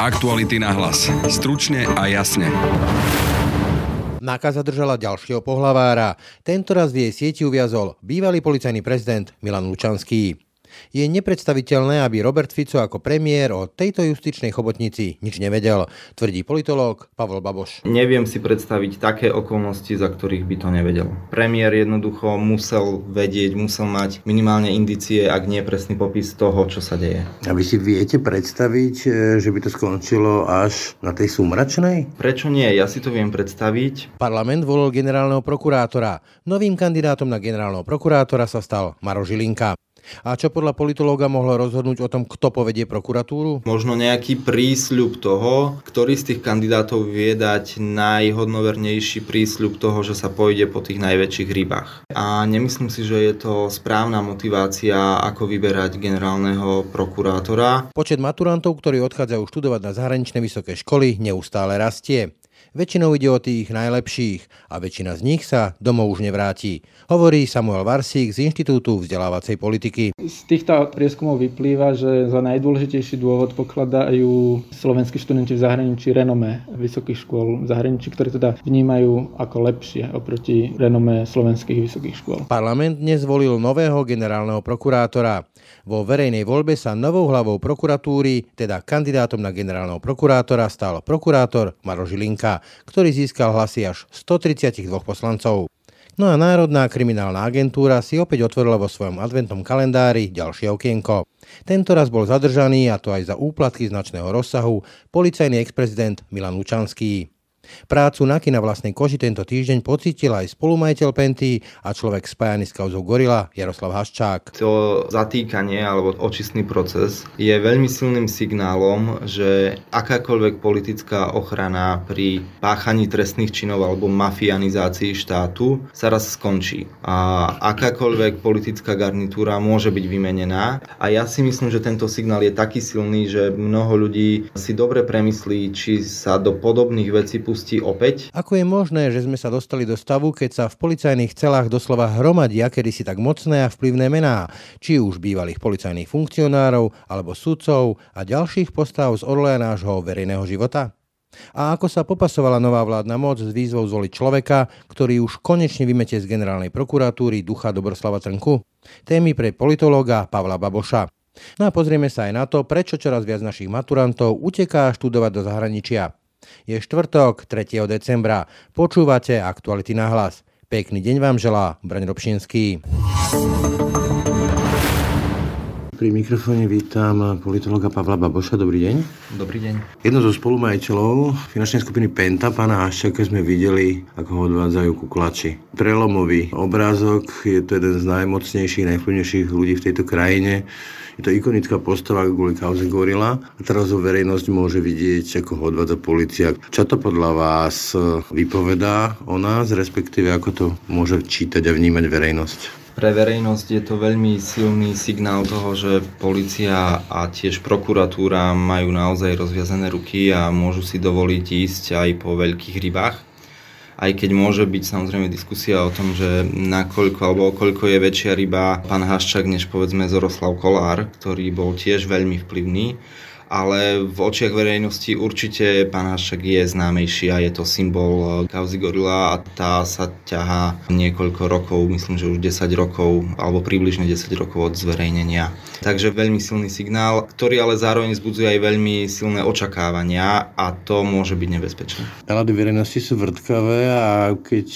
Aktuality na hlas. Stručne a jasne. Náka zadržala ďalšieho pohlavára. Tento raz v jej sieti uviazol bývalý policajný prezident Milan Lučanský. Je nepredstaviteľné, aby Robert Fico ako premiér o tejto justičnej chobotnici nič nevedel, tvrdí politológ Pavel Baboš. Neviem si predstaviť také okolnosti, za ktorých by to nevedel. Premiér jednoducho musel vedieť, musel mať minimálne indície, ak nie presný popis toho, čo sa deje. A vy si viete predstaviť, e, že by to skončilo až na tej súmračnej? Prečo nie? Ja si to viem predstaviť. Parlament volil generálneho prokurátora. Novým kandidátom na generálneho prokurátora sa stal Maro Žilinka. A čo podľa politológa mohlo rozhodnúť o tom, kto povedie prokuratúru? Možno nejaký prísľub toho, ktorý z tých kandidátov vie dať najhodnovernejší prísľub toho, že sa pôjde po tých najväčších rybách. A nemyslím si, že je to správna motivácia, ako vyberať generálneho prokurátora. Počet maturantov, ktorí odchádzajú študovať na zahraničné vysoké školy, neustále rastie. Väčšinou ide o tých najlepších a väčšina z nich sa domov už nevráti, hovorí Samuel Varsík z Inštitútu vzdelávacej politiky. Z týchto prieskumov vyplýva, že za najdôležitejší dôvod pokladajú slovenskí študenti v zahraničí renome vysokých škôl v zahraničí, ktoré teda vnímajú ako lepšie oproti renome slovenských vysokých škôl. Parlament zvolil nového generálneho prokurátora. Vo verejnej voľbe sa novou hlavou prokuratúry, teda kandidátom na generálneho prokurátora, stal prokurátor Maro Žilinka, ktorý získal hlasy až 132 poslancov. No a Národná kriminálna agentúra si opäť otvorila vo svojom adventnom kalendári ďalšie okienko. Tento raz bol zadržaný, a to aj za úplatky značného rozsahu, policajný ex-prezident Milan Lučanský. Prácu Naky na vlastnej koži tento týždeň pocítil aj spolumajiteľ Penty a človek spájaný s kauzou Gorila Jaroslav Haščák. To zatýkanie alebo očistný proces je veľmi silným signálom, že akákoľvek politická ochrana pri páchaní trestných činov alebo mafianizácii štátu sa raz skončí. A akákoľvek politická garnitúra môže byť vymenená. A ja si myslím, že tento signál je taký silný, že mnoho ľudí si dobre premyslí, či sa do podobných vecí pustí pustí opäť. Ako je možné, že sme sa dostali do stavu, keď sa v policajných celách doslova hromadia kedysi tak mocné a vplyvné mená, či už bývalých policajných funkcionárov, alebo sudcov a ďalších postav z orleja nášho verejného života? A ako sa popasovala nová vládna moc s výzvou zvoliť človeka, ktorý už konečne vymetie z generálnej prokuratúry ducha Dobroslava Trnku? Témy pre politológa Pavla Baboša. No a pozrieme sa aj na to, prečo čoraz viac našich maturantov uteká študovať do zahraničia. Je štvrtok, 3. decembra. Počúvate Aktuality na hlas. Pekný deň vám želá Braň Robšinský. Pri mikrofóne vítam politologa Pavla Baboša. Dobrý deň. Dobrý deň. Jedno zo spolumajiteľov finančnej skupiny Penta, pána Haščaka, sme videli, ako ho odvádzajú kuklači. Prelomový obrázok, je to jeden z najmocnejších, najvplyvnejších ľudí v tejto krajine je to ikonická postava kvôli kauze Gorila a teraz ho verejnosť môže vidieť, ako ho odvádza policia. Čo to podľa vás vypovedá o nás, respektíve ako to môže čítať a vnímať verejnosť? Pre verejnosť je to veľmi silný signál toho, že policia a tiež prokuratúra majú naozaj rozviazané ruky a môžu si dovoliť ísť aj po veľkých rybách aj keď môže byť samozrejme diskusia o tom, že nakoľko alebo koľko je väčšia ryba pán Haščák než povedzme Zoroslav Kolár, ktorý bol tiež veľmi vplyvný ale v očiach verejnosti určite pán Haščák je známejší a je to symbol kauzy Gorila a tá sa ťahá niekoľko rokov, myslím, že už 10 rokov alebo približne 10 rokov od zverejnenia. Takže veľmi silný signál, ktorý ale zároveň zbudzuje aj veľmi silné očakávania a to môže byť nebezpečné. Nálady verejnosti sú vrtkavé a keď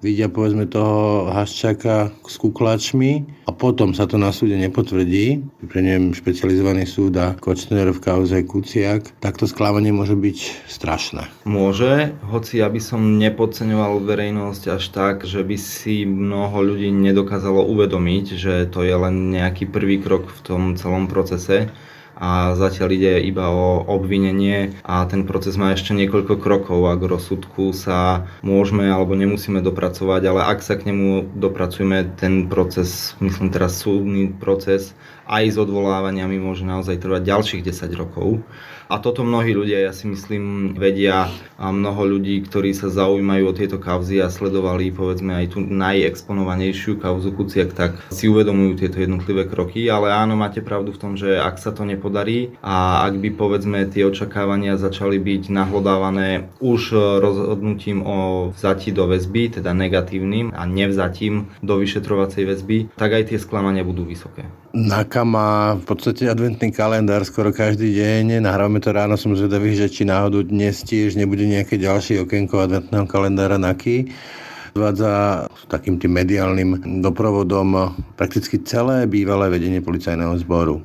vidia povedzme toho Haščáka s kuklačmi a potom sa to na súde nepotvrdí, neviem špecializovaný súd a Kočner v kauze Kuciak, tak to sklávanie môže byť strašné. Môže, hoci ja by som nepodceňoval verejnosť až tak, že by si mnoho ľudí nedokázalo uvedomiť, že to je len nejaký prvý krok v tom celom procese a zatiaľ ide iba o obvinenie a ten proces má ešte niekoľko krokov a k rozsudku sa môžeme alebo nemusíme dopracovať, ale ak sa k nemu dopracujeme, ten proces, myslím teraz súdny proces, aj s odvolávaniami môže naozaj trvať ďalších 10 rokov. A toto mnohí ľudia, ja si myslím, vedia a mnoho ľudí, ktorí sa zaujímajú o tieto kauzy a sledovali povedzme aj tú najexponovanejšiu kauzu Kuciak, tak si uvedomujú tieto jednotlivé kroky, ale áno, máte pravdu v tom, že ak sa to nepodarí a ak by povedzme tie očakávania začali byť nahlodávané už rozhodnutím o vzati do väzby, teda negatívnym a nevzatím do vyšetrovacej väzby, tak aj tie sklamania budú vysoké. Naka má v podstate adventný kalendár skoro každý deň. Nahrávame to ráno, som zvedavý, že či náhodou dnes tiež nebude nejaké ďalšie okienko adventného kalendára Naky vádza s takým tým mediálnym doprovodom prakticky celé bývalé vedenie policajného zboru.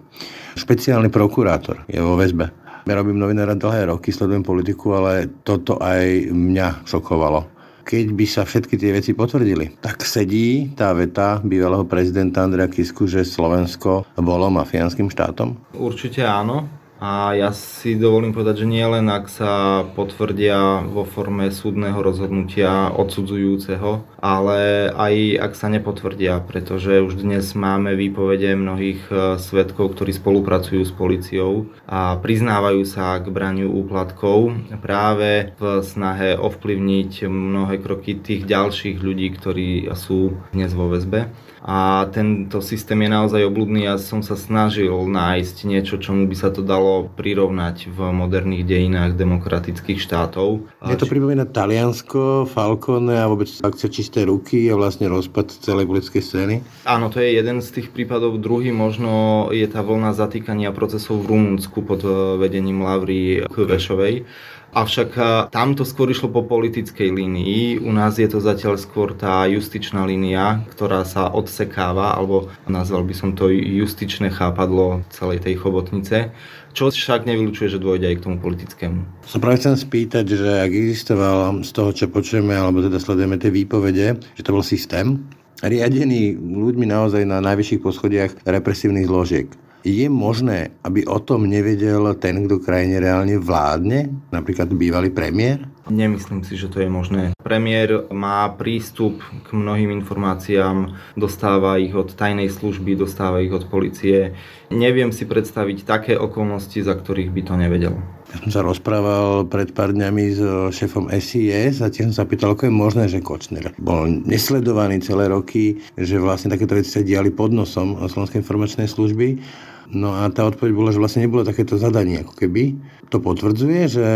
Špeciálny prokurátor je vo väzbe. Ja robím novinára dlhé roky, sledujem politiku, ale toto aj mňa šokovalo keď by sa všetky tie veci potvrdili, tak sedí tá veta bývalého prezidenta Andrea Kisku, že Slovensko bolo mafiánskym štátom? Určite áno. A ja si dovolím povedať, že nie len ak sa potvrdia vo forme súdneho rozhodnutia odsudzujúceho, ale aj ak sa nepotvrdia, pretože už dnes máme výpovede mnohých e, svetkov, ktorí spolupracujú s policiou a priznávajú sa k braniu úplatkov práve v snahe ovplyvniť mnohé kroky tých ďalších ľudí, ktorí sú dnes vo väzbe a tento systém je naozaj obľudný. Ja som sa snažil nájsť niečo, čomu by sa to dalo prirovnať v moderných dejinách demokratických štátov. Je to pripomína Taliansko, Falcone a vôbec akcia Čisté ruky a vlastne rozpad celej politickej scény? Áno, to je jeden z tých prípadov. Druhý možno je tá vlna zatýkania procesov v Rumunsku pod vedením Lavry Kvešovej Avšak tamto skôr išlo po politickej línii. U nás je to zatiaľ skôr tá justičná línia, ktorá sa odsekáva, alebo nazval by som to justičné chápadlo celej tej chobotnice. Čo však nevylučuje, že dôjde aj k tomu politickému. Sa práve chcem spýtať, že ak existoval z toho, čo počujeme, alebo teda sledujeme tie výpovede, že to bol systém, riadený ľuďmi naozaj na najvyšších poschodiach represívnych zložiek. Je možné, aby o tom nevedel ten, kto krajine reálne vládne, napríklad bývalý premiér? Nemyslím si, že to je možné. Premiér má prístup k mnohým informáciám, dostáva ich od tajnej služby, dostáva ich od policie. Neviem si predstaviť také okolnosti, za ktorých by to nevedel. Ja som sa rozprával pred pár dňami s šéfom SIS a tiež som sa pýtal, ako je možné, že Kočner bol nesledovaný celé roky, že vlastne takéto veci sa diali pod nosom Slovenskej informačnej služby No a tá odpoveď bola, že vlastne nebolo takéto zadanie ako keby. To potvrdzuje, že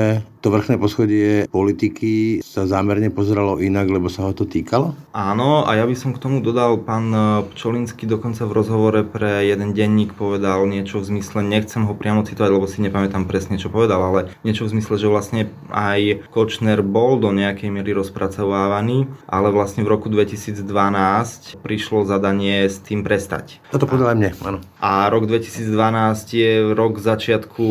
to vrchné poschodie politiky sa zámerne pozeralo inak, lebo sa ho to týkalo? Áno, a ja by som k tomu dodal, pán e, Pčolinský dokonca v rozhovore pre jeden denník povedal niečo v zmysle, nechcem ho priamo citovať, lebo si nepamätám presne, čo povedal, ale niečo v zmysle, že vlastne aj Kočner bol do nejakej miery rozpracovávaný, ale vlastne v roku 2012 prišlo zadanie s tým prestať. Toto povedal aj mne, áno. A rok 2012 2012 je rok začiatku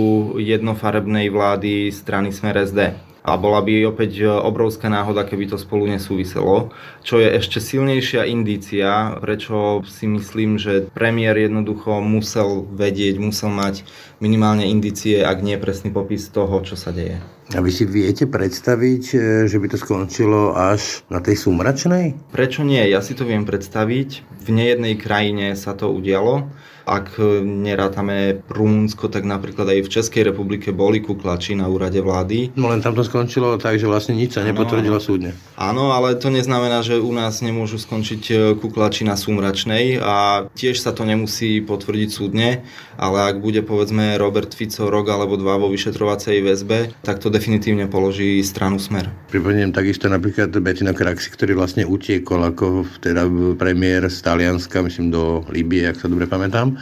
jednofarebnej vlády strany Smer SD. A bola by opäť obrovská náhoda, keby to spolu nesúviselo. Čo je ešte silnejšia indícia, prečo si myslím, že premiér jednoducho musel vedieť, musel mať minimálne indície, ak nie presný popis toho, čo sa deje. A vy si viete predstaviť, e, že by to skončilo až na tej sumračnej? Prečo nie? Ja si to viem predstaviť. V nejednej krajine sa to udialo. Ak nerátame Rumunsko, tak napríklad aj v Českej republike boli kuklači na úrade vlády. No len tam to skončilo tak, že vlastne nič sa nepotvrdilo súdne. Áno, ale to neznamená, že u nás nemôžu skončiť e, kuklači na Sumračnej a tiež sa to nemusí potvrdiť súdne, ale ak bude povedzme Robert Fico rok alebo dva vo vyšetrovacej väzbe, tak to definitívne položí stranu Smer. Pripomeniem takisto napríklad Betino Kraxi, ktorý vlastne utiekol ako teda premiér z Talianska, myslím do Libie, ak sa dobre pamätám.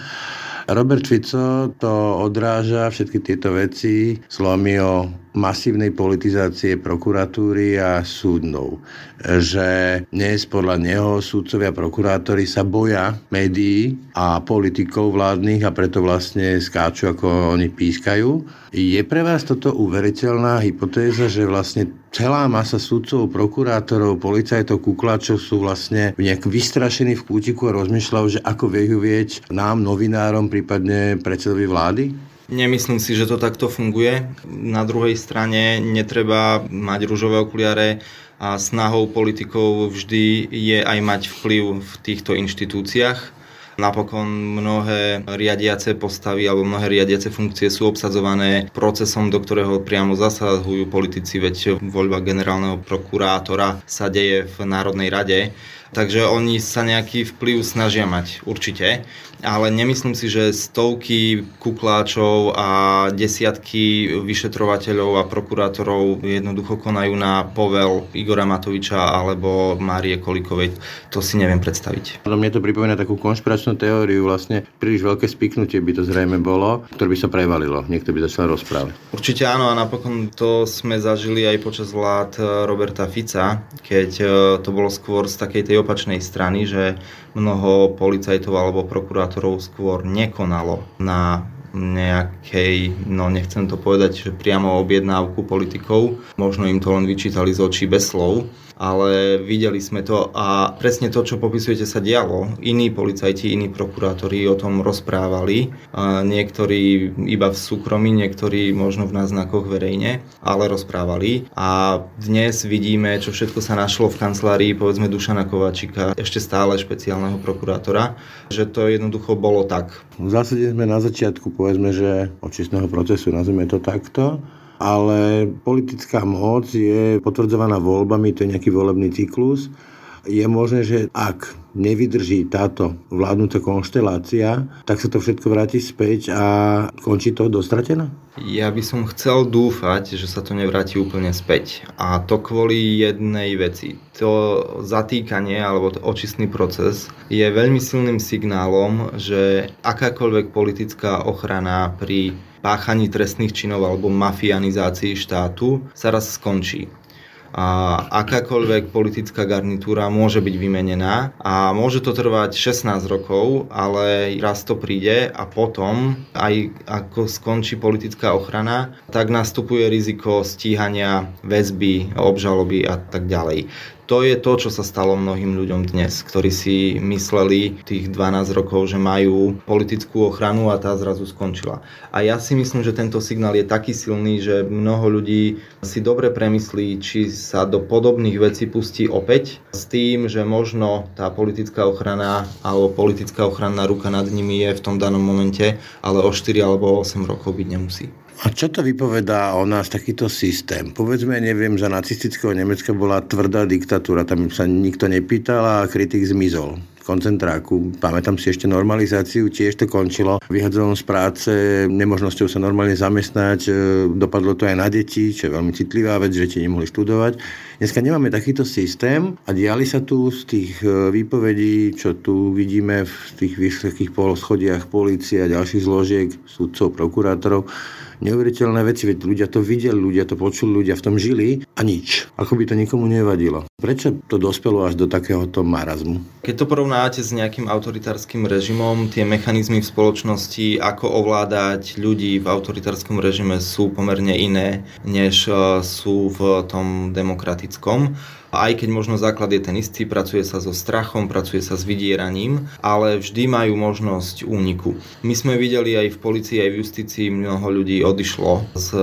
Robert Fico to odráža všetky tieto veci slovami o masívnej politizácie prokuratúry a súdnou. Že dnes podľa neho súdcovia prokurátori sa boja médií a politikov vládnych a preto vlastne skáču, ako oni pískajú. Je pre vás toto uveriteľná hypotéza, že vlastne celá masa súdcov, prokurátorov, policajtov, kuklačov sú vlastne nejak vystrašení v kútiku a rozmýšľajú, že ako vyhovieť nám, novinárom, prípadne predsedovi vlády? Nemyslím si, že to takto funguje. Na druhej strane netreba mať rúžové okuliare a snahou politikov vždy je aj mať vplyv v týchto inštitúciách Napokon mnohé riadiace postavy alebo mnohé riadiace funkcie sú obsadzované procesom, do ktorého priamo zasahujú politici, veď voľba generálneho prokurátora sa deje v Národnej rade. Takže oni sa nejaký vplyv snažia mať, určite ale nemyslím si, že stovky kukláčov a desiatky vyšetrovateľov a prokurátorov jednoducho konajú na povel Igora Matoviča alebo Márie Kolikovej. To si neviem predstaviť. No mne to pripomína takú konšpiračnú teóriu, vlastne príliš veľké spiknutie by to zrejme bolo, ktoré by sa prevalilo. Niekto by začal rozprávať. Určite áno a napokon to sme zažili aj počas vlád Roberta Fica, keď e, to bolo skôr z takej tej opačnej strany, že mnoho policajtov alebo prokurátorov skôr nekonalo na nejakej, no nechcem to povedať, že priamo objednávku politikov. Možno im to len vyčítali z očí bez slov, ale videli sme to a presne to, čo popisujete, sa dialo. Iní policajti, iní prokurátori o tom rozprávali, niektorí iba v súkromí, niektorí možno v náznakoch verejne, ale rozprávali. A dnes vidíme, čo všetko sa našlo v kancelárii, povedzme Dušana Kovačika, ešte stále špeciálneho prokurátora, že to jednoducho bolo tak. V zásade sme na začiatku, povedzme, že očistného procesu, nazvime to takto, ale politická moc je potvrdzovaná voľbami, to je nejaký volebný cyklus. Je možné, že ak nevydrží táto vládnúca konštelácia, tak sa to všetko vráti späť a končí to dostratené? Ja by som chcel dúfať, že sa to nevráti úplne späť. A to kvôli jednej veci. To zatýkanie alebo to očistný proces je veľmi silným signálom, že akákoľvek politická ochrana pri páchaní trestných činov alebo mafianizácii štátu sa raz skončí a akákoľvek politická garnitúra môže byť vymenená a môže to trvať 16 rokov, ale raz to príde a potom, aj ako skončí politická ochrana, tak nastupuje riziko stíhania väzby, obžaloby a tak ďalej to je to, čo sa stalo mnohým ľuďom dnes, ktorí si mysleli tých 12 rokov, že majú politickú ochranu a tá zrazu skončila. A ja si myslím, že tento signál je taký silný, že mnoho ľudí si dobre premyslí, či sa do podobných vecí pustí opäť s tým, že možno tá politická ochrana alebo politická ochranná ruka nad nimi je v tom danom momente, ale o 4 alebo 8 rokov byť nemusí. A čo to vypovedá o nás takýto systém? Povedzme, neviem, za nacistického Nemecka bola tvrdá diktatúra, tam sa nikto nepýtal a kritik zmizol koncentráku. Pamätám si ešte normalizáciu, tiež to končilo vyhadzovaním z práce, nemožnosťou sa normálne zamestnať, e, dopadlo to aj na deti, čo je veľmi citlivá vec, že ti nemohli študovať. Dneska nemáme takýto systém a diali sa tu z tých e, výpovedí, čo tu vidíme v tých vysokých poloschodiach policie a ďalších zložiek, sudcov, prokurátorov, neuveriteľné veci, veď ľudia to videli, ľudia to počuli, ľudia v tom žili a nič. Ako by to nikomu nevadilo. Prečo to dospelo až do takéhoto marazmu? Keď to porovnáte s nejakým autoritárskym režimom, tie mechanizmy v spoločnosti, ako ovládať ľudí v autoritárskom režime sú pomerne iné, než e, sú v tom demokratickom aj keď možno základ je ten istý, pracuje sa so strachom, pracuje sa s vydieraním, ale vždy majú možnosť úniku. My sme videli aj v policii, aj v justícii mnoho ľudí odišlo z e,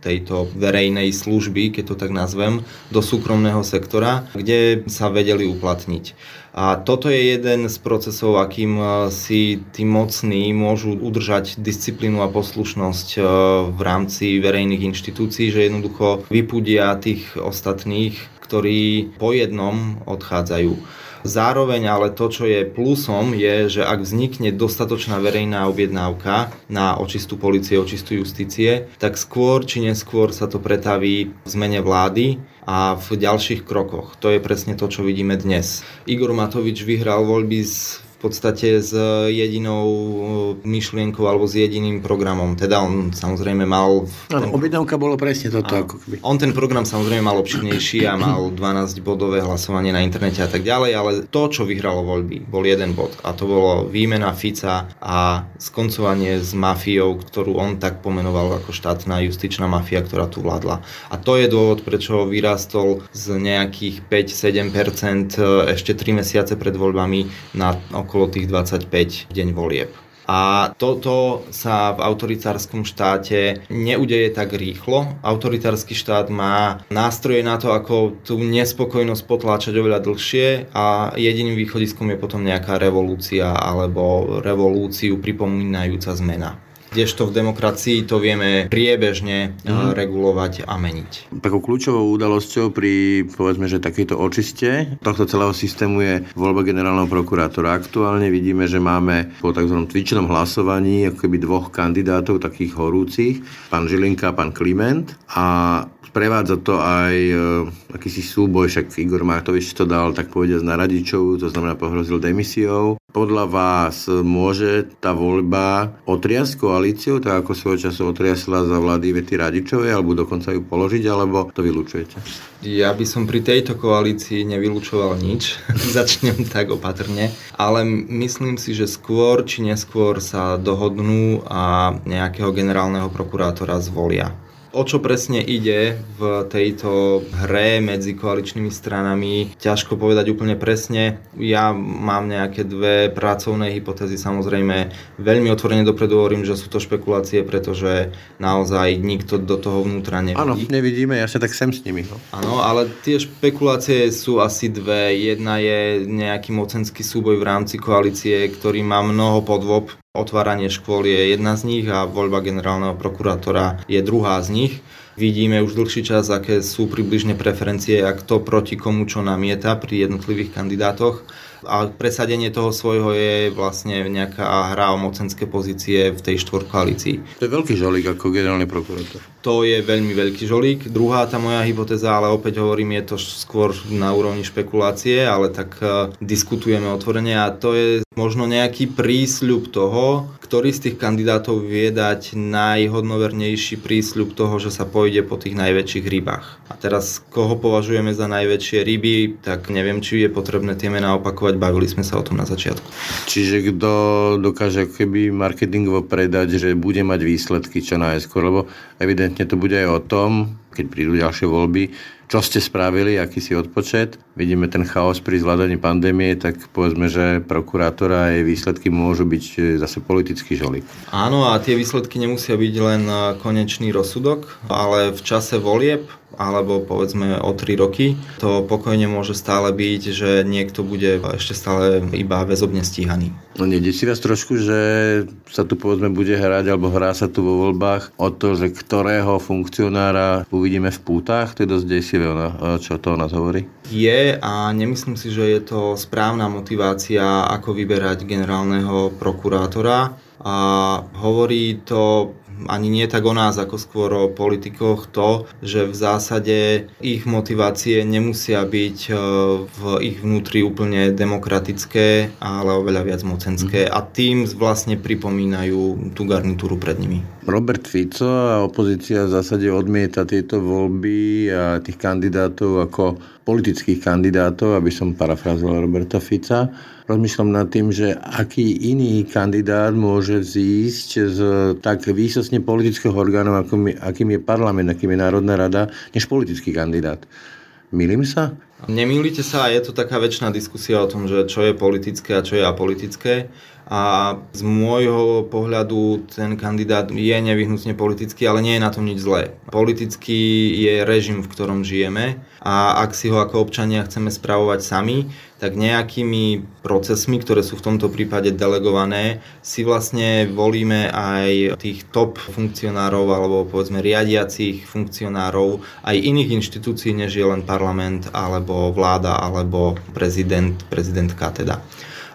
tejto verejnej služby, keď to tak nazvem, do súkromného sektora, kde sa vedeli uplatniť. A toto je jeden z procesov, akým e, si tí mocní môžu udržať disciplínu a poslušnosť e, v rámci verejných inštitúcií, že jednoducho vypudia tých ostatných ktorí po jednom odchádzajú. Zároveň ale to, čo je plusom, je, že ak vznikne dostatočná verejná objednávka na očistú policie, očistú justície, tak skôr či neskôr sa to pretaví v zmene vlády a v ďalších krokoch. To je presne to, čo vidíme dnes. Igor Matovič vyhral voľby s v podstate s jedinou uh, myšlienkou alebo s jediným programom. Teda on samozrejme mal... Ten... objednávka bolo presne toto. Ako keby. On ten program samozrejme mal obširnejší a mal 12 bodové hlasovanie na internete a tak ďalej, ale to, čo vyhralo voľby, bol jeden bod a to bolo výmena Fica a skoncovanie s mafiou, ktorú on tak pomenoval ako štátna justičná mafia, ktorá tu vládla. A to je dôvod, prečo vyrastol z nejakých 5-7% ešte 3 mesiace pred voľbami na okolo tých 25 deň volieb. A toto sa v autoritárskom štáte neudeje tak rýchlo. Autoritársky štát má nástroje na to, ako tú nespokojnosť potláčať oveľa dlhšie a jediným východiskom je potom nejaká revolúcia alebo revolúciu pripomínajúca zmena kdežto v demokracii to vieme priebežne mm. regulovať a meniť. Takou kľúčovou udalosťou pri, povedzme, že takejto očiste tohto celého systému je voľba generálneho prokurátora. Aktuálne vidíme, že máme po tzv. tvičnom hlasovaní ako keby dvoch kandidátov takých horúcich, pán Žilinka a pán Kliment a Prevádza to aj e, akýsi súboj, však Igor Matovič to dal, tak povediať, na radičov, to znamená pohrozil demisiou. Podľa vás môže tá voľba otriasť koalíciu, tak ako svojho času otriasla za vlády Vety Radičovej, alebo dokonca ju položiť, alebo to vylúčujete? Ja by som pri tejto koalícii nevylúčoval nič. Začnem tak opatrne. Ale myslím si, že skôr či neskôr sa dohodnú a nejakého generálneho prokurátora zvolia o čo presne ide v tejto hre medzi koaličnými stranami, ťažko povedať úplne presne. Ja mám nejaké dve pracovné hypotézy, samozrejme veľmi otvorene dopredu hovorím, že sú to špekulácie, pretože naozaj nikto do toho vnútra nevidí. Áno, nevidíme, ja sa tak sem s nimi. No. Áno, ale tie špekulácie sú asi dve. Jedna je nejaký mocenský súboj v rámci koalície, ktorý má mnoho podvob Otváranie škôl je jedna z nich a voľba generálneho prokurátora je druhá z nich. Vidíme už dlhší čas, aké sú približne preferencie a kto proti komu čo namieta pri jednotlivých kandidátoch a presadenie toho svojho je vlastne nejaká hra o mocenské pozície v tej štvorkoalícii. To je veľký žolík ako generálny prokurátor. To je veľmi veľký žolík. Druhá tá moja hypotéza, ale opäť hovorím, je to skôr na úrovni špekulácie, ale tak uh, diskutujeme otvorene a to je možno nejaký prísľub toho, ktorý z tých kandidátov vie dať najhodnovernejší prísľub toho, že sa pôjde po tých najväčších rybách. A teraz, koho považujeme za najväčšie ryby, tak neviem, či je potrebné tie mená opakovať bavili sme sa o tom na začiatku. Čiže kto dokáže keby marketingovo predať, že bude mať výsledky čo najskôr, lebo evidentne to bude aj o tom, keď prídu ďalšie voľby, čo ste spravili, aký si odpočet. Vidíme ten chaos pri zvládaní pandémie, tak povedzme, že prokurátora a jej výsledky môžu byť e, zase politický žolík. Áno, a tie výsledky nemusia byť len e, konečný rozsudok, ale v čase volieb alebo povedzme o 3 roky, to pokojne môže stále byť, že niekto bude ešte stále iba väzobne stíhaný. No nedesí vás trošku, že sa tu povedzme bude hrať alebo hrá sa tu vo voľbách o to, že ktorého funkcionára uvidíme v pútach, to je dosť desivé, čo to o nás hovorí? Je a nemyslím si, že je to správna motivácia, ako vyberať generálneho prokurátora a hovorí to ani nie tak o nás, ako skôr o politikoch, to, že v zásade ich motivácie nemusia byť e, v ich vnútri úplne demokratické, ale oveľa viac mocenské mhm. a tým vlastne pripomínajú tú garnitúru pred nimi. Robert Fico a opozícia v zásade odmieta tieto voľby a tých kandidátov ako politických kandidátov, aby som parafrazoval Roberta Fica rozmýšľam nad tým, že aký iný kandidát môže zísť z tak výsostne politického orgánu, akým je parlament, akým je Národná rada, než politický kandidát. Milím sa? Nemýlite sa, je to taká väčšiná diskusia o tom, že čo je politické a čo je apolitické a z môjho pohľadu ten kandidát je nevyhnutne politický, ale nie je na tom nič zlé. Politický je režim, v ktorom žijeme a ak si ho ako občania chceme spravovať sami, tak nejakými procesmi, ktoré sú v tomto prípade delegované, si vlastne volíme aj tých top funkcionárov alebo povedzme riadiacich funkcionárov aj iných inštitúcií, než je len parlament alebo vláda alebo prezident, prezidentka teda.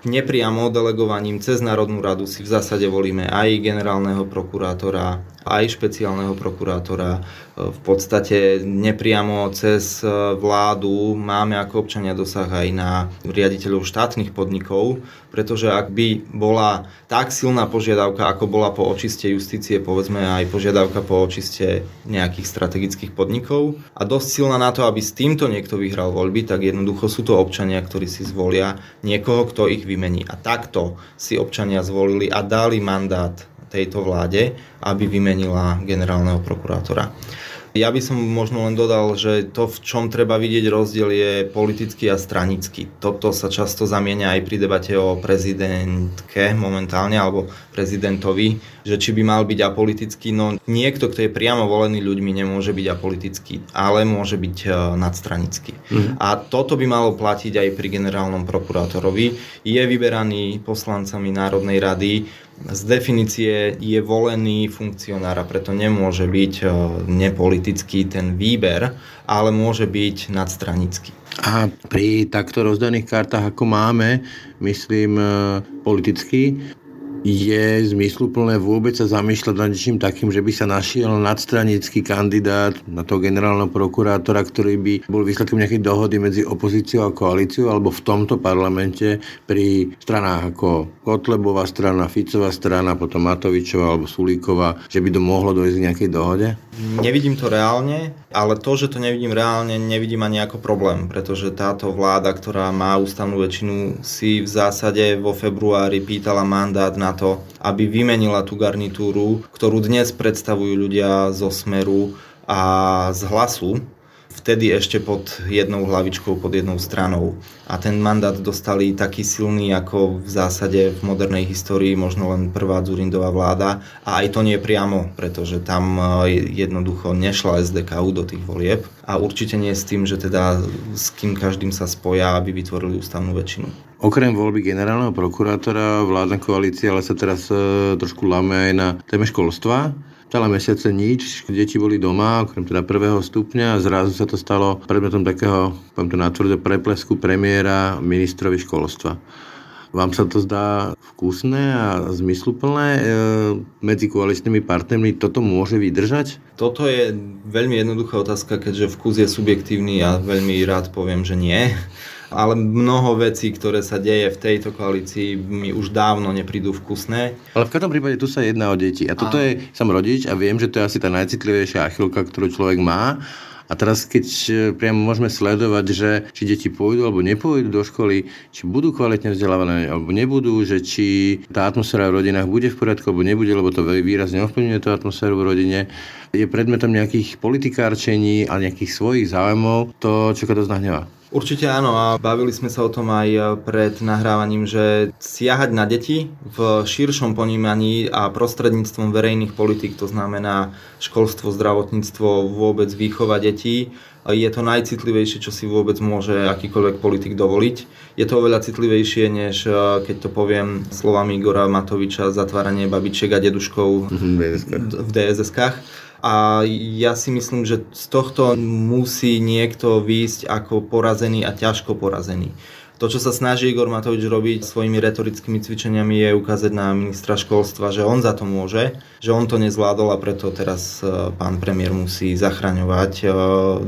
Nepriamo delegovaním cez Národnú radu si v zásade volíme aj generálneho prokurátora, aj špeciálneho prokurátora. V podstate nepriamo cez vládu máme ako občania dosah aj na riaditeľov štátnych podnikov, pretože ak by bola tak silná požiadavka, ako bola po očiste justície, povedzme aj požiadavka po očiste nejakých strategických podnikov a dosť silná na to, aby s týmto niekto vyhral voľby, tak jednoducho sú to občania, ktorí si zvolia niekoho, kto ich vymení. A takto si občania zvolili a dali mandát tejto vláde, aby vymenila generálneho prokurátora. Ja by som možno len dodal, že to, v čom treba vidieť rozdiel, je politický a stranický. Toto sa často zamienia aj pri debate o prezidentke momentálne, alebo prezidentovi, že či by mal byť apolitický. No niekto, kto je priamo volený ľuďmi, nemôže byť apolitický, ale môže byť e, nadstranický. Mm. A toto by malo platiť aj pri generálnom prokurátorovi. Je vyberaný poslancami Národnej rady, z definície je volený funkcionár a preto nemôže byť e, nepolitický ten výber, ale môže byť nadstranický. A pri takto rozdaných kartách, ako máme, myslím e, politicky, je zmysluplné vôbec sa zamýšľať nad niečím takým, že by sa našiel nadstranický kandidát na toho generálneho prokurátora, ktorý by bol výsledkom nejakej dohody medzi opozíciou a koalíciou, alebo v tomto parlamente pri stranách ako Kotlebová strana, Ficová strana, potom Matovičová alebo Sulíková, že by to mohlo dojsť k nejakej dohode? Nevidím to reálne, ale to, že to nevidím reálne, nevidím ani ako problém, pretože táto vláda, ktorá má ústavnú väčšinu, si v zásade vo februári pýtala mandát na to, aby vymenila tú garnitúru, ktorú dnes predstavujú ľudia zo Smeru a z Hlasu, vtedy ešte pod jednou hlavičkou, pod jednou stranou. A ten mandát dostali taký silný, ako v zásade v modernej histórii možno len prvá Zurindová vláda. A aj to nie priamo, pretože tam e, jednoducho nešla SDKU do tých volieb. A určite nie s tým, že teda s kým každým sa spoja, aby vytvorili ústavnú väčšinu. Okrem voľby generálneho prokurátora vládna koalícia ale sa teraz e, trošku lame aj na téme školstva celé mesiace nič, deti boli doma, okrem teda prvého stupňa a zrazu sa to stalo predmetom takého, poviem to natvrdo, preplesku premiéra ministrovi školstva. Vám sa to zdá vkusné a zmysluplné e, medzi koaličnými partnermi? Toto môže vydržať? Toto je veľmi jednoduchá otázka, keďže vkus je subjektívny a veľmi rád poviem, že nie ale mnoho vecí, ktoré sa deje v tejto koalícii, mi už dávno neprídu vkusné. Ale v každom prípade tu sa jedná o deti. A toto a... je, som rodič a viem, že to je asi tá najcitlivejšia achilka, ktorú človek má. A teraz, keď e, priamo môžeme sledovať, že či deti pôjdu alebo nepôjdu do školy, či budú kvalitne vzdelávané alebo nebudú, že či tá atmosféra v rodinách bude v poriadku alebo nebude, lebo to výrazne ovplyvňuje tú atmosféru v rodine, je predmetom nejakých politikárčení a nejakých svojich záujmov, to čo to nahnevá. Určite áno a bavili sme sa o tom aj pred nahrávaním, že siahať na deti v širšom ponímaní a prostredníctvom verejných politik, to znamená školstvo, zdravotníctvo, vôbec výchova detí, je to najcitlivejšie, čo si vôbec môže akýkoľvek politik dovoliť. Je to oveľa citlivejšie, než keď to poviem slovami Igora Matoviča, zatváranie babičiek a deduškov v DSS-kách. A ja si myslím, že z tohto musí niekto výjsť ako porazený a ťažko porazený. To, čo sa snaží Igor Matovič robiť svojimi retorickými cvičeniami je ukázať na ministra školstva, že on za to môže, že on to nezvládol a preto teraz e, pán premiér musí zachraňovať e,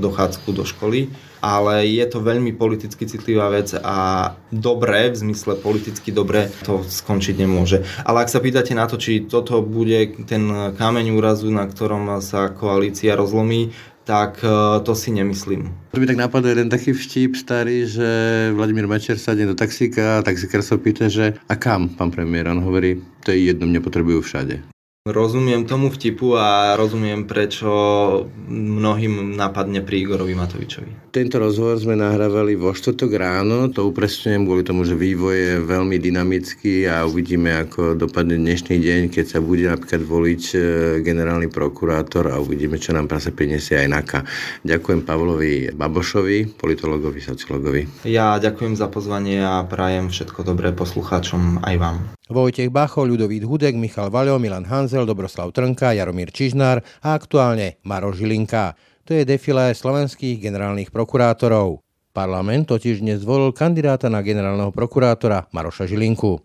dochádzku do školy ale je to veľmi politicky citlivá vec a dobre, v zmysle politicky dobre, to skončiť nemôže. Ale ak sa pýtate na to, či toto bude ten kameň úrazu, na ktorom sa koalícia rozlomí, tak e, to si nemyslím. To mi tak napadol jeden taký vtip starý, že Vladimír Mečer sadne do taxíka a taxikár sa pýta, že a kam, pán premiér? On hovorí, to je jedno, mne potrebujú všade. Rozumiem tomu vtipu a rozumiem, prečo mnohým napadne pri Igorovi Matovičovi. Tento rozhovor sme nahrávali vo štvrtok ráno, to upresňujem kvôli tomu, že vývoj je veľmi dynamický a uvidíme, ako dopadne dnešný deň, keď sa bude napríklad voliť e, generálny prokurátor a uvidíme, čo nám prase prinesie aj NAKA. Ďakujem Pavlovi Babošovi, politologovi, sociologovi. Ja ďakujem za pozvanie a prajem všetko dobré poslucháčom aj vám. Vojtech Bacho, Ľudovít Hudek, Michal Vaľo, Milan Hanzel, Dobroslav Trnka, Jaromír Čižnár a aktuálne Maro Žilinka. To je defilé slovenských generálnych prokurátorov. Parlament totiž dnes zvolil kandidáta na generálneho prokurátora Maroša Žilinku.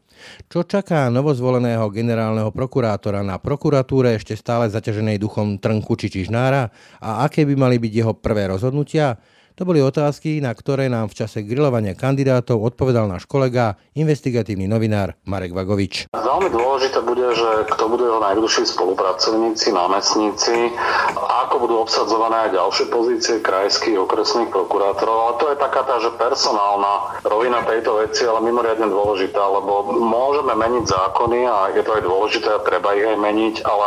Čo čaká novozvoleného generálneho prokurátora na prokuratúre ešte stále zaťaženej duchom Trnku či Čižnára a aké by mali byť jeho prvé rozhodnutia? To boli otázky, na ktoré nám v čase grilovania kandidátov odpovedal náš kolega, investigatívny novinár Marek Vagovič. Veľmi dôležité bude, že kto budú jeho najbližší spolupracovníci, námestníci, a ako budú obsadzované aj ďalšie pozície krajských okresných prokurátorov. Ale to je taká tá, že personálna rovina tejto veci, ale mimoriadne dôležitá, lebo môžeme meniť zákony a je to aj dôležité a treba ich aj meniť, ale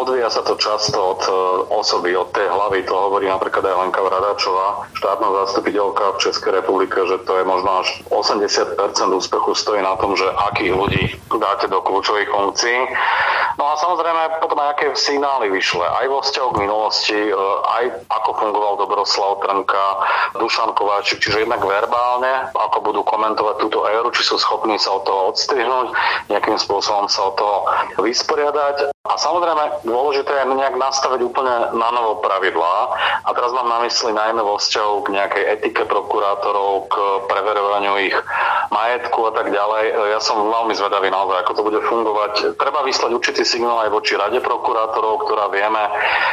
odvíja sa to často od e, osoby, od tej hlavy. To hovorí napríklad aj Lenka Vradačová, štátna zastupiteľka v Českej republike, že to je možno až 80% úspechu stojí na tom, že akých ľudí dáte do kľúčových funkcií. No a samozrejme potom aj aké signály vyšle, aj vo vzťahu k minulosti, e, aj ako fungoval Dobroslav Trnka, Dušan Kováčik, čiže jednak verbálne, ako budú komentovať túto éru, či sú schopní sa od toho odstrihnúť, nejakým spôsobom sa od toho vysporiadať. A samozrejme dôležité je nejak nastaviť úplne na novo pravidlá. A teraz mám na mysli najmä vo vzťahu k nejakej etike prokurátorov, k preverovaniu ich majetku a tak ďalej. Ja som veľmi zvedavý naozaj, ako to bude fungovať. Treba vyslať určitý signál aj voči Rade prokurátorov, ktorá vieme,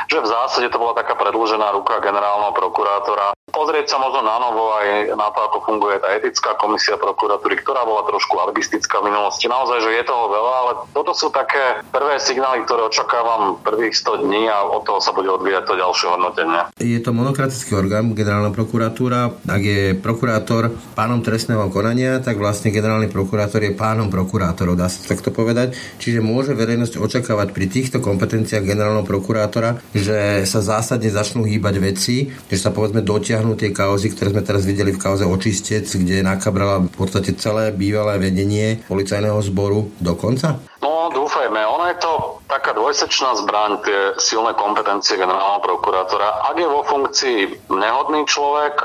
že v zásade to bola taká predlžená ruka generálneho prokurátora pozrieť sa možno na novo aj na to, ako funguje tá etická komisia prokuratúry, ktorá bola trošku arbistická v minulosti. Naozaj, že je toho veľa, ale toto sú také prvé signály, ktoré očakávam prvých 100 dní a od toho sa bude odvíjať to ďalšie hodnotenie. Je to monokratický orgán, generálna prokuratúra. Ak je prokurátor pánom trestného konania, tak vlastne generálny prokurátor je pánom prokurátorov, dá sa takto povedať. Čiže môže verejnosť očakávať pri týchto kompetenciách generálneho prokurátora, že sa zásadne začnú hýbať veci, že sa povedzme dotia vyťahnú tie kauzy, ktoré sme teraz videli v kauze Očistec, kde nakabrala v podstate celé bývalé vedenie policajného zboru do konca? No, dúfajme. Ono je to taká dvojsečná zbraň, tie silné kompetencie generálneho prokurátora. Ak je vo funkcii nehodný človek,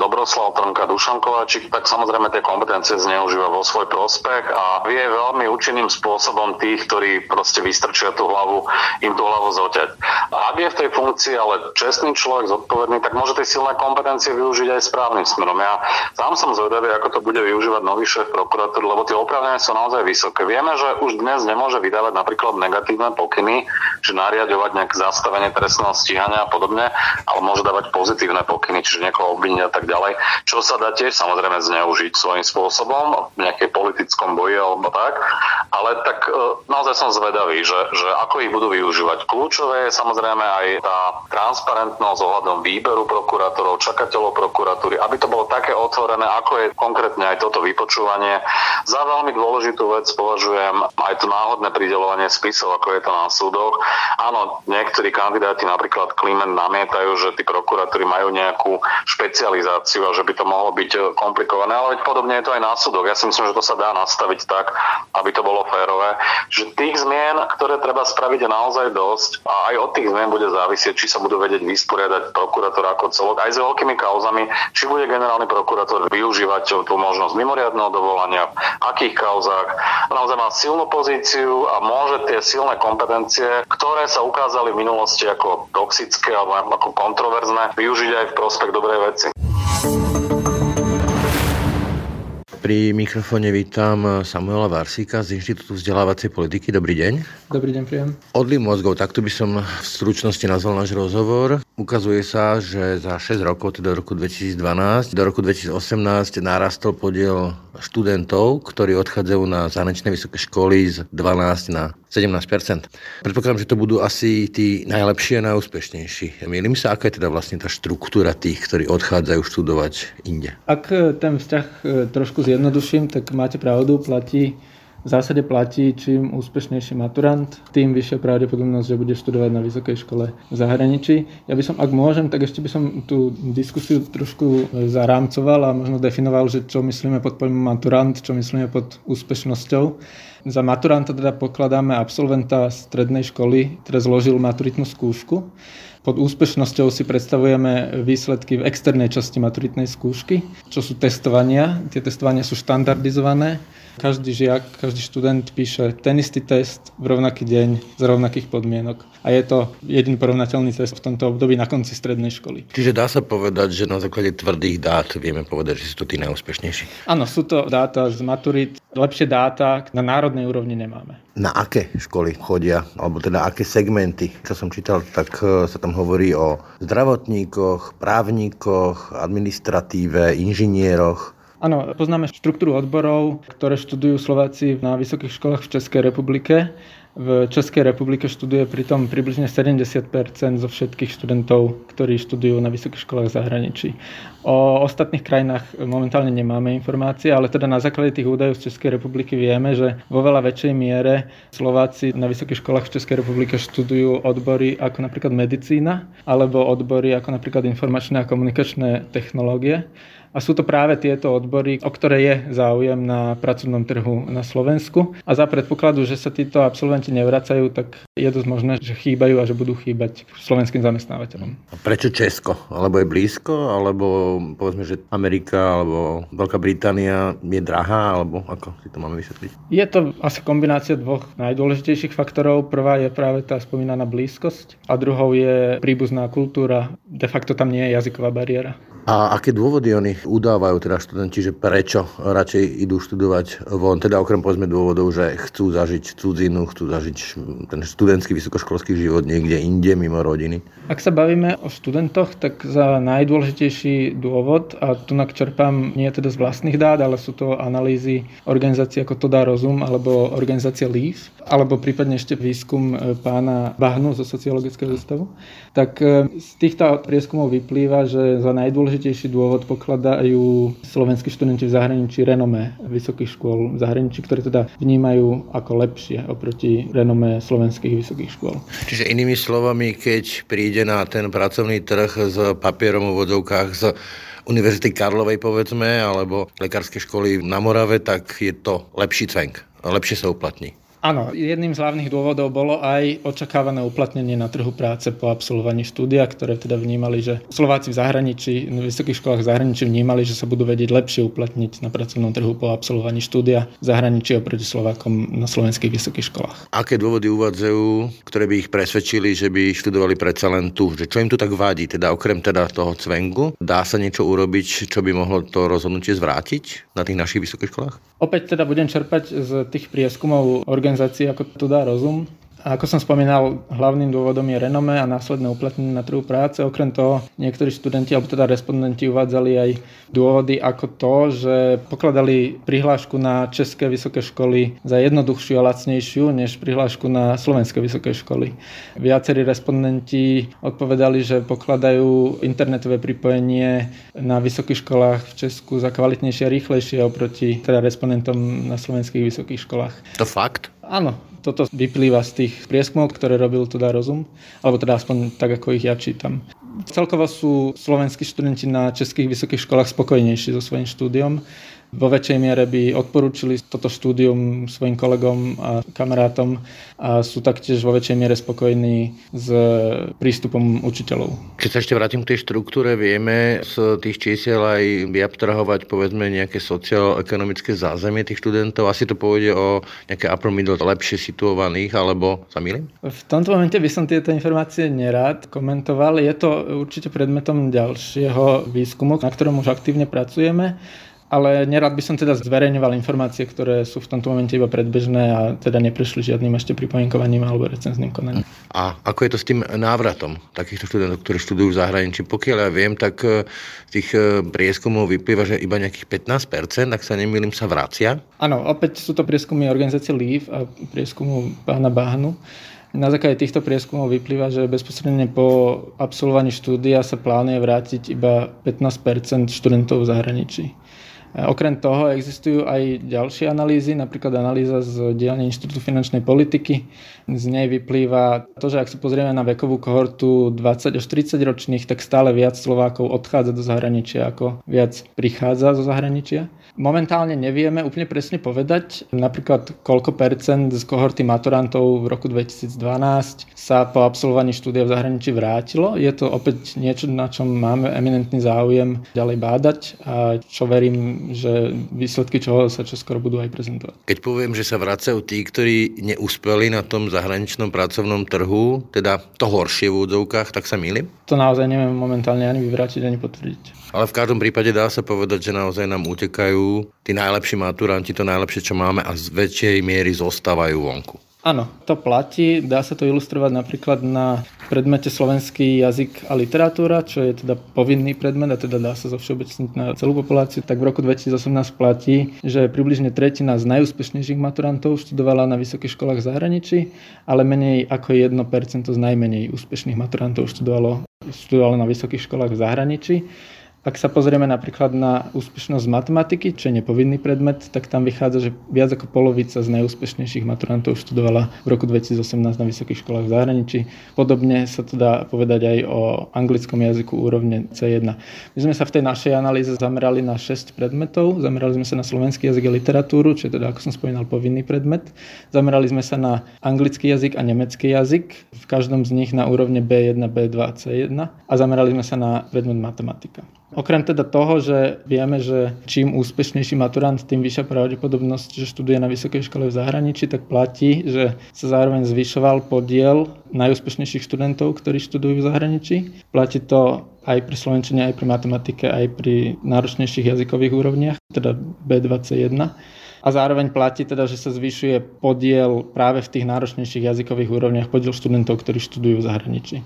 Dobroslav Trnka, Dušan Kováčik, tak samozrejme tie kompetencie zneužíva vo svoj prospech a vie veľmi účinným spôsobom tých, ktorí proste vystrčia tú hlavu, im tú hlavu zoťať. A ak je v tej funkcii ale čestný človek, zodpovedný, tak môže tie silné kompetencie využiť aj správnym smerom. Ja sám som zvedavý, ako to bude využívať nový šéf prokuratúry, lebo tie oprávnenia sú naozaj vysoké. Vieme, že už dnes nemôže vydávať napríklad negatívne pokyny, že nariadovať nejaké zastavenie trestného stíhania a podobne, ale môže dávať pozitívne pokyny, čiže niekoho obviniť a tak ďalej, čo sa dá tiež samozrejme zneužiť svojím spôsobom v nejakej politickom boji alebo tak. Ale tak e, naozaj som zvedavý, že, že ako ich budú využívať. Kľúčové je samozrejme aj tá transparentnosť ohľadom výberu prokurátorov, čakateľov prokuratúry, aby to bolo také otvorené, ako je konkrétne aj toto vypočúvanie. Za veľmi dôležitú vec považujem aj to náhodné pridelovanie spisov, ako je to na súdoch. Áno, niektorí kandidáti, napríklad Klimen, namietajú, že tí prokurátori majú nejakú špecializáciu a že by to mohlo byť komplikované, ale podobne je to aj na súdoch. Ja si myslím, že to sa dá nastaviť tak, aby to bolo férové. Že tých zmien, ktoré treba spraviť je naozaj dosť a aj od tých zmien bude závisieť, či sa budú vedieť vysporiadať prokurátor ako celok, aj s veľkými kauzami, či bude generálny prokurátor využívať tú možnosť mimoriadného dovolania, v akých kauzách. Naozaj má silnú pozíciu a môže tie silné kompetencie, ktoré sa ukázali v minulosti ako toxické alebo ako kontroverzné, využiť aj v prospech dobrej veci. Pri mikrofóne vítam Samuela Varsíka z Inštitútu vzdelávacej politiky. Dobrý deň. Dobrý deň, príjem. Odliv mozgov, takto by som v stručnosti nazval náš rozhovor. Ukazuje sa, že za 6 rokov, teda do roku 2012, do roku 2018 narastol podiel študentov, ktorí odchádzajú na zahraničné vysoké školy z 12 na 17% Predpokladám, že to budú asi tí najlepší a najúspešnejší. Mýlim sa, aká je teda vlastne tá štruktúra tých, ktorí odchádzajú študovať inde? Ak ten vzťah e, trošku zjednoduším, tak máte pravdu, platí v zásade platí, čím úspešnejší maturant, tým vyššia pravdepodobnosť, že bude študovať na vysokej škole v zahraničí. Ja by som, ak môžem, tak ešte by som tú diskusiu trošku zarámcoval a možno definoval, že čo myslíme pod pojmom maturant, čo myslíme pod úspešnosťou. Za maturanta teda pokladáme absolventa strednej školy, ktorý zložil maturitnú skúšku. Pod úspešnosťou si predstavujeme výsledky v externej časti maturitnej skúšky, čo sú testovania. Tie testovania sú štandardizované Každý žiak, každý študent píše ten istý test v rovnaký deň z rovnakých podmienok. A je to jediný porovnateľný test v tomto období na konci strednej školy. Čiže dá sa povedať, že na základe tvrdých dát vieme povedať, že sú to tí najúspešnejší. Áno, sú to dáta z maturit. Lepšie dáta na národnej úrovni nemáme. Na aké školy chodia, alebo teda aké segmenty? Čo som čítal, tak e, sa tam hovorí o zdravotníkoch, právnikoch, administratíve, inžinieroch. Áno, poznáme štruktúru odborov, ktoré študujú Slováci na vysokých školách v Českej republike. V Českej republike študuje pritom približne 70% zo všetkých študentov, ktorí študujú na vysokých školách v zahraničí. O ostatných krajinách momentálne nemáme informácie, ale teda na základe tých údajov z Českej republiky vieme, že vo veľa väčšej miere Slováci na vysokých školách v Českej republike študujú odbory ako napríklad medicína alebo odbory ako napríklad informačné a komunikačné technológie. A sú to práve tieto odbory, o ktoré je záujem na pracovnom trhu na Slovensku. A za predpokladu, že sa títo absolventi nevracajú, tak je dosť možné, že chýbajú a že budú chýbať slovenským zamestnávateľom. A prečo Česko? Alebo je blízko? Alebo povedzme, že Amerika alebo Veľká Británia je drahá? Alebo ako si to máme vysvetliť? Je to asi kombinácia dvoch najdôležitejších faktorov. Prvá je práve tá spomínaná blízkosť a druhou je príbuzná kultúra. De facto tam nie je jazyková bariéra. A aké dôvody oni udávajú teda študenti, že prečo radšej idú študovať von, teda okrem povedzme dôvodov, že chcú zažiť cudzinu, chcú zažiť ten študentský vysokoškolský život niekde inde mimo rodiny? Ak sa bavíme o študentoch, tak za najdôležitejší dôvod, a tu čerpám nie teda z vlastných dát, ale sú to analýzy organizácie ako To dá rozum, alebo organizácia LEAF, alebo prípadne ešte výskum e, pána Bahnu zo sociologického ústavu, tak e, z týchto prieskumov vyplýva, že za najdôležitejší najdôležitejší dôvod pokladajú slovenskí študenti v zahraničí renome vysokých škôl v zahraničí, ktoré teda vnímajú ako lepšie oproti renome slovenských vysokých škôl. Čiže inými slovami, keď príde na ten pracovný trh s papierom v vodovkách z Univerzity Karlovej povedzme, alebo lekárskej školy na Morave, tak je to lepší cvenk, lepšie sa uplatní. Áno, jedným z hlavných dôvodov bolo aj očakávané uplatnenie na trhu práce po absolvovaní štúdia, ktoré teda vnímali, že Slováci v zahraničí, v vysokých školách v zahraničí vnímali, že sa budú vedieť lepšie uplatniť na pracovnom trhu po absolvovaní štúdia v zahraničí oproti Slovákom na slovenských vysokých školách. Aké dôvody uvádzajú, ktoré by ich presvedčili, že by študovali predsa len tu? Že čo im tu tak vadí? Teda okrem teda toho cvengu, dá sa niečo urobiť, čo by mohlo to rozhodnutie zvrátiť na tých našich vysokých školách? Opäť teda budem čerpať z tých prieskumov organizácií, ako to dá rozum. A ako som spomínal, hlavným dôvodom je renome a následné uplatnenie na trhu práce. Okrem toho, niektorí študenti, alebo teda respondenti uvádzali aj dôvody ako to, že pokladali prihlášku na české vysoké školy za jednoduchšiu a lacnejšiu než prihlášku na slovenské vysoké školy. Viacerí respondenti odpovedali, že pokladajú internetové pripojenie na vysokých školách v Česku za kvalitnejšie a rýchlejšie oproti teda respondentom na slovenských vysokých školách. To fakt? Áno, toto vyplýva z tých prieskumov, ktoré robil teda rozum, alebo teda aspoň tak, ako ich ja čítam. Celkovo sú slovenskí študenti na českých vysokých školách spokojnejší so svojím štúdiom vo väčšej miere by odporúčili toto štúdium svojim kolegom a kamarátom a sú taktiež vo väčšej miere spokojní s prístupom učiteľov. Keď sa ešte vrátim k tej štruktúre, vieme z tých čísiel aj vyabstrahovať povedzme nejaké socioekonomické zázemie tých študentov. Asi to pôjde o nejaké upper middle lepšie situovaných, alebo sa milím? V tomto momente by som tieto informácie nerád komentoval. Je to určite predmetom ďalšieho výskumu, na ktorom už aktívne pracujeme ale nerad by som teda zverejňoval informácie, ktoré sú v tomto momente iba predbežné a teda neprešli žiadnym ešte pripomienkovaním alebo recenzným konaním. A ako je to s tým návratom takýchto študentov, ktorí študujú v zahraničí? Pokiaľ ja viem, tak e, z tých e, prieskumov vyplýva, že iba nejakých 15%, ak sa nemýlim, sa vracia. Áno, opäť sú to prieskumy organizácie LEAF a prieskumu pána Bahnu. Na základe týchto prieskumov vyplýva, že bezposredne po absolvovaní štúdia sa plánuje vrátiť iba 15 študentov v zahraničí. Okrem toho existujú aj ďalšie analýzy, napríklad analýza z dielne Inštitútu finančnej politiky. Z nej vyplýva to, že ak sa pozrieme na vekovú kohortu 20 až 30 ročných, tak stále viac Slovákov odchádza do zahraničia ako viac prichádza zo zahraničia. Momentálne nevieme úplne presne povedať, napríklad koľko percent z kohorty maturantov v roku 2012 sa po absolvovaní štúdia v zahraničí vrátilo. Je to opäť niečo, na čom máme eminentný záujem ďalej bádať a čo verím, že výsledky čoho sa čoskoro budú aj prezentovať. Keď poviem, že sa vracajú tí, ktorí neúspeli na tom zahraničnom pracovnom trhu, teda to horšie v údzovkách, tak sa milím? To naozaj neviem momentálne ani vyvrátiť, ani potvrdiť. Ale v každom prípade dá sa povedať, že naozaj nám utekajú tí najlepší maturanti, to najlepšie, čo máme a z väčšej miery zostávajú vonku. Áno, to platí. Dá sa to ilustrovať napríklad na predmete slovenský jazyk a literatúra, čo je teda povinný predmet a teda dá sa zovšeobecniť na celú populáciu. Tak v roku 2018 platí, že približne tretina z najúspešnejších maturantov študovala na vysokých školách v zahraničí, ale menej ako 1% z najmenej úspešných maturantov študovalo, študovalo na vysokých školách v zahraničí. Ak sa pozrieme napríklad na úspešnosť matematiky, čo je nepovinný predmet, tak tam vychádza, že viac ako polovica z najúspešnejších maturantov študovala v roku 2018 na vysokých školách v zahraničí. Podobne sa to dá povedať aj o anglickom jazyku úrovne C1. My sme sa v tej našej analýze zamerali na 6 predmetov. Zamerali sme sa na slovenský jazyk a literatúru, čo je teda, ako som spomínal, povinný predmet. Zamerali sme sa na anglický jazyk a nemecký jazyk, v každom z nich na úrovne B1, B2 a C1 a zamerali sme sa na predmet matematika. Okrem teda toho, že vieme, že čím úspešnejší maturant, tým vyššia pravdepodobnosť, že študuje na vysokej škole v zahraničí, tak platí, že sa zároveň zvyšoval podiel najúspešnejších študentov, ktorí študujú v zahraničí. Platí to aj pri slovenčine, aj pri matematike, aj pri náročnejších jazykových úrovniach, teda B21. A zároveň platí teda, že sa zvyšuje podiel práve v tých náročnejších jazykových úrovniach, podiel študentov, ktorí študujú v zahraničí.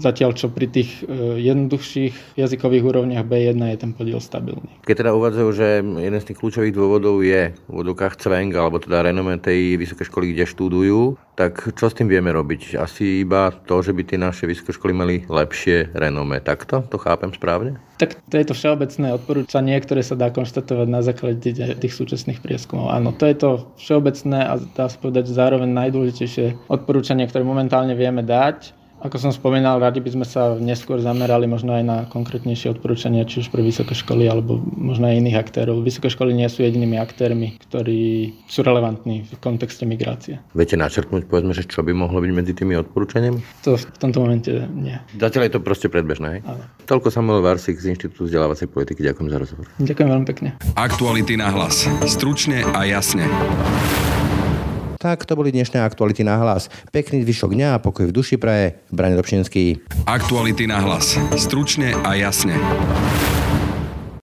Zatiaľ, čo pri tých e, jednoduchších jazykových úrovniach B1 je ten podiel stabilný. Keď teda uvádzajú, že jeden z tých kľúčových dôvodov je v vodokách cvenk, alebo teda renome tej vysokej školy, kde študujú, tak čo s tým vieme robiť? Asi iba to, že by tie naše vysoké školy mali lepšie renome. Takto? To chápem správne? Tak to je to všeobecné odporúčanie, ktoré sa dá konštatovať na základe tých súčasných prieskumov. Áno, to je to všeobecné a dá sa povedať zároveň najdôležitejšie odporúčanie, ktoré momentálne vieme dať ako som spomínal, radi by sme sa neskôr zamerali možno aj na konkrétnejšie odporúčania, či už pre vysoké školy, alebo možno aj iných aktérov. Vysoké školy nie sú jedinými aktérmi, ktorí sú relevantní v kontexte migrácie. Viete načrtnúť, povedzme, že čo by mohlo byť medzi tými odporúčaniami? To v tomto momente nie. Zatiaľ je to proste predbežné. Áno. Toľko Samuel Varsik z Inštitútu vzdelávacej politiky. Ďakujem za rozhovor. Ďakujem veľmi pekne. Aktuality na hlas. Stručne a jasne. Tak to boli dnešné aktuality na hlas. Pekný zvyšok dňa a pokoj v duši praje. Brane Dobšinský. Aktuality na hlas. Stručne a jasne.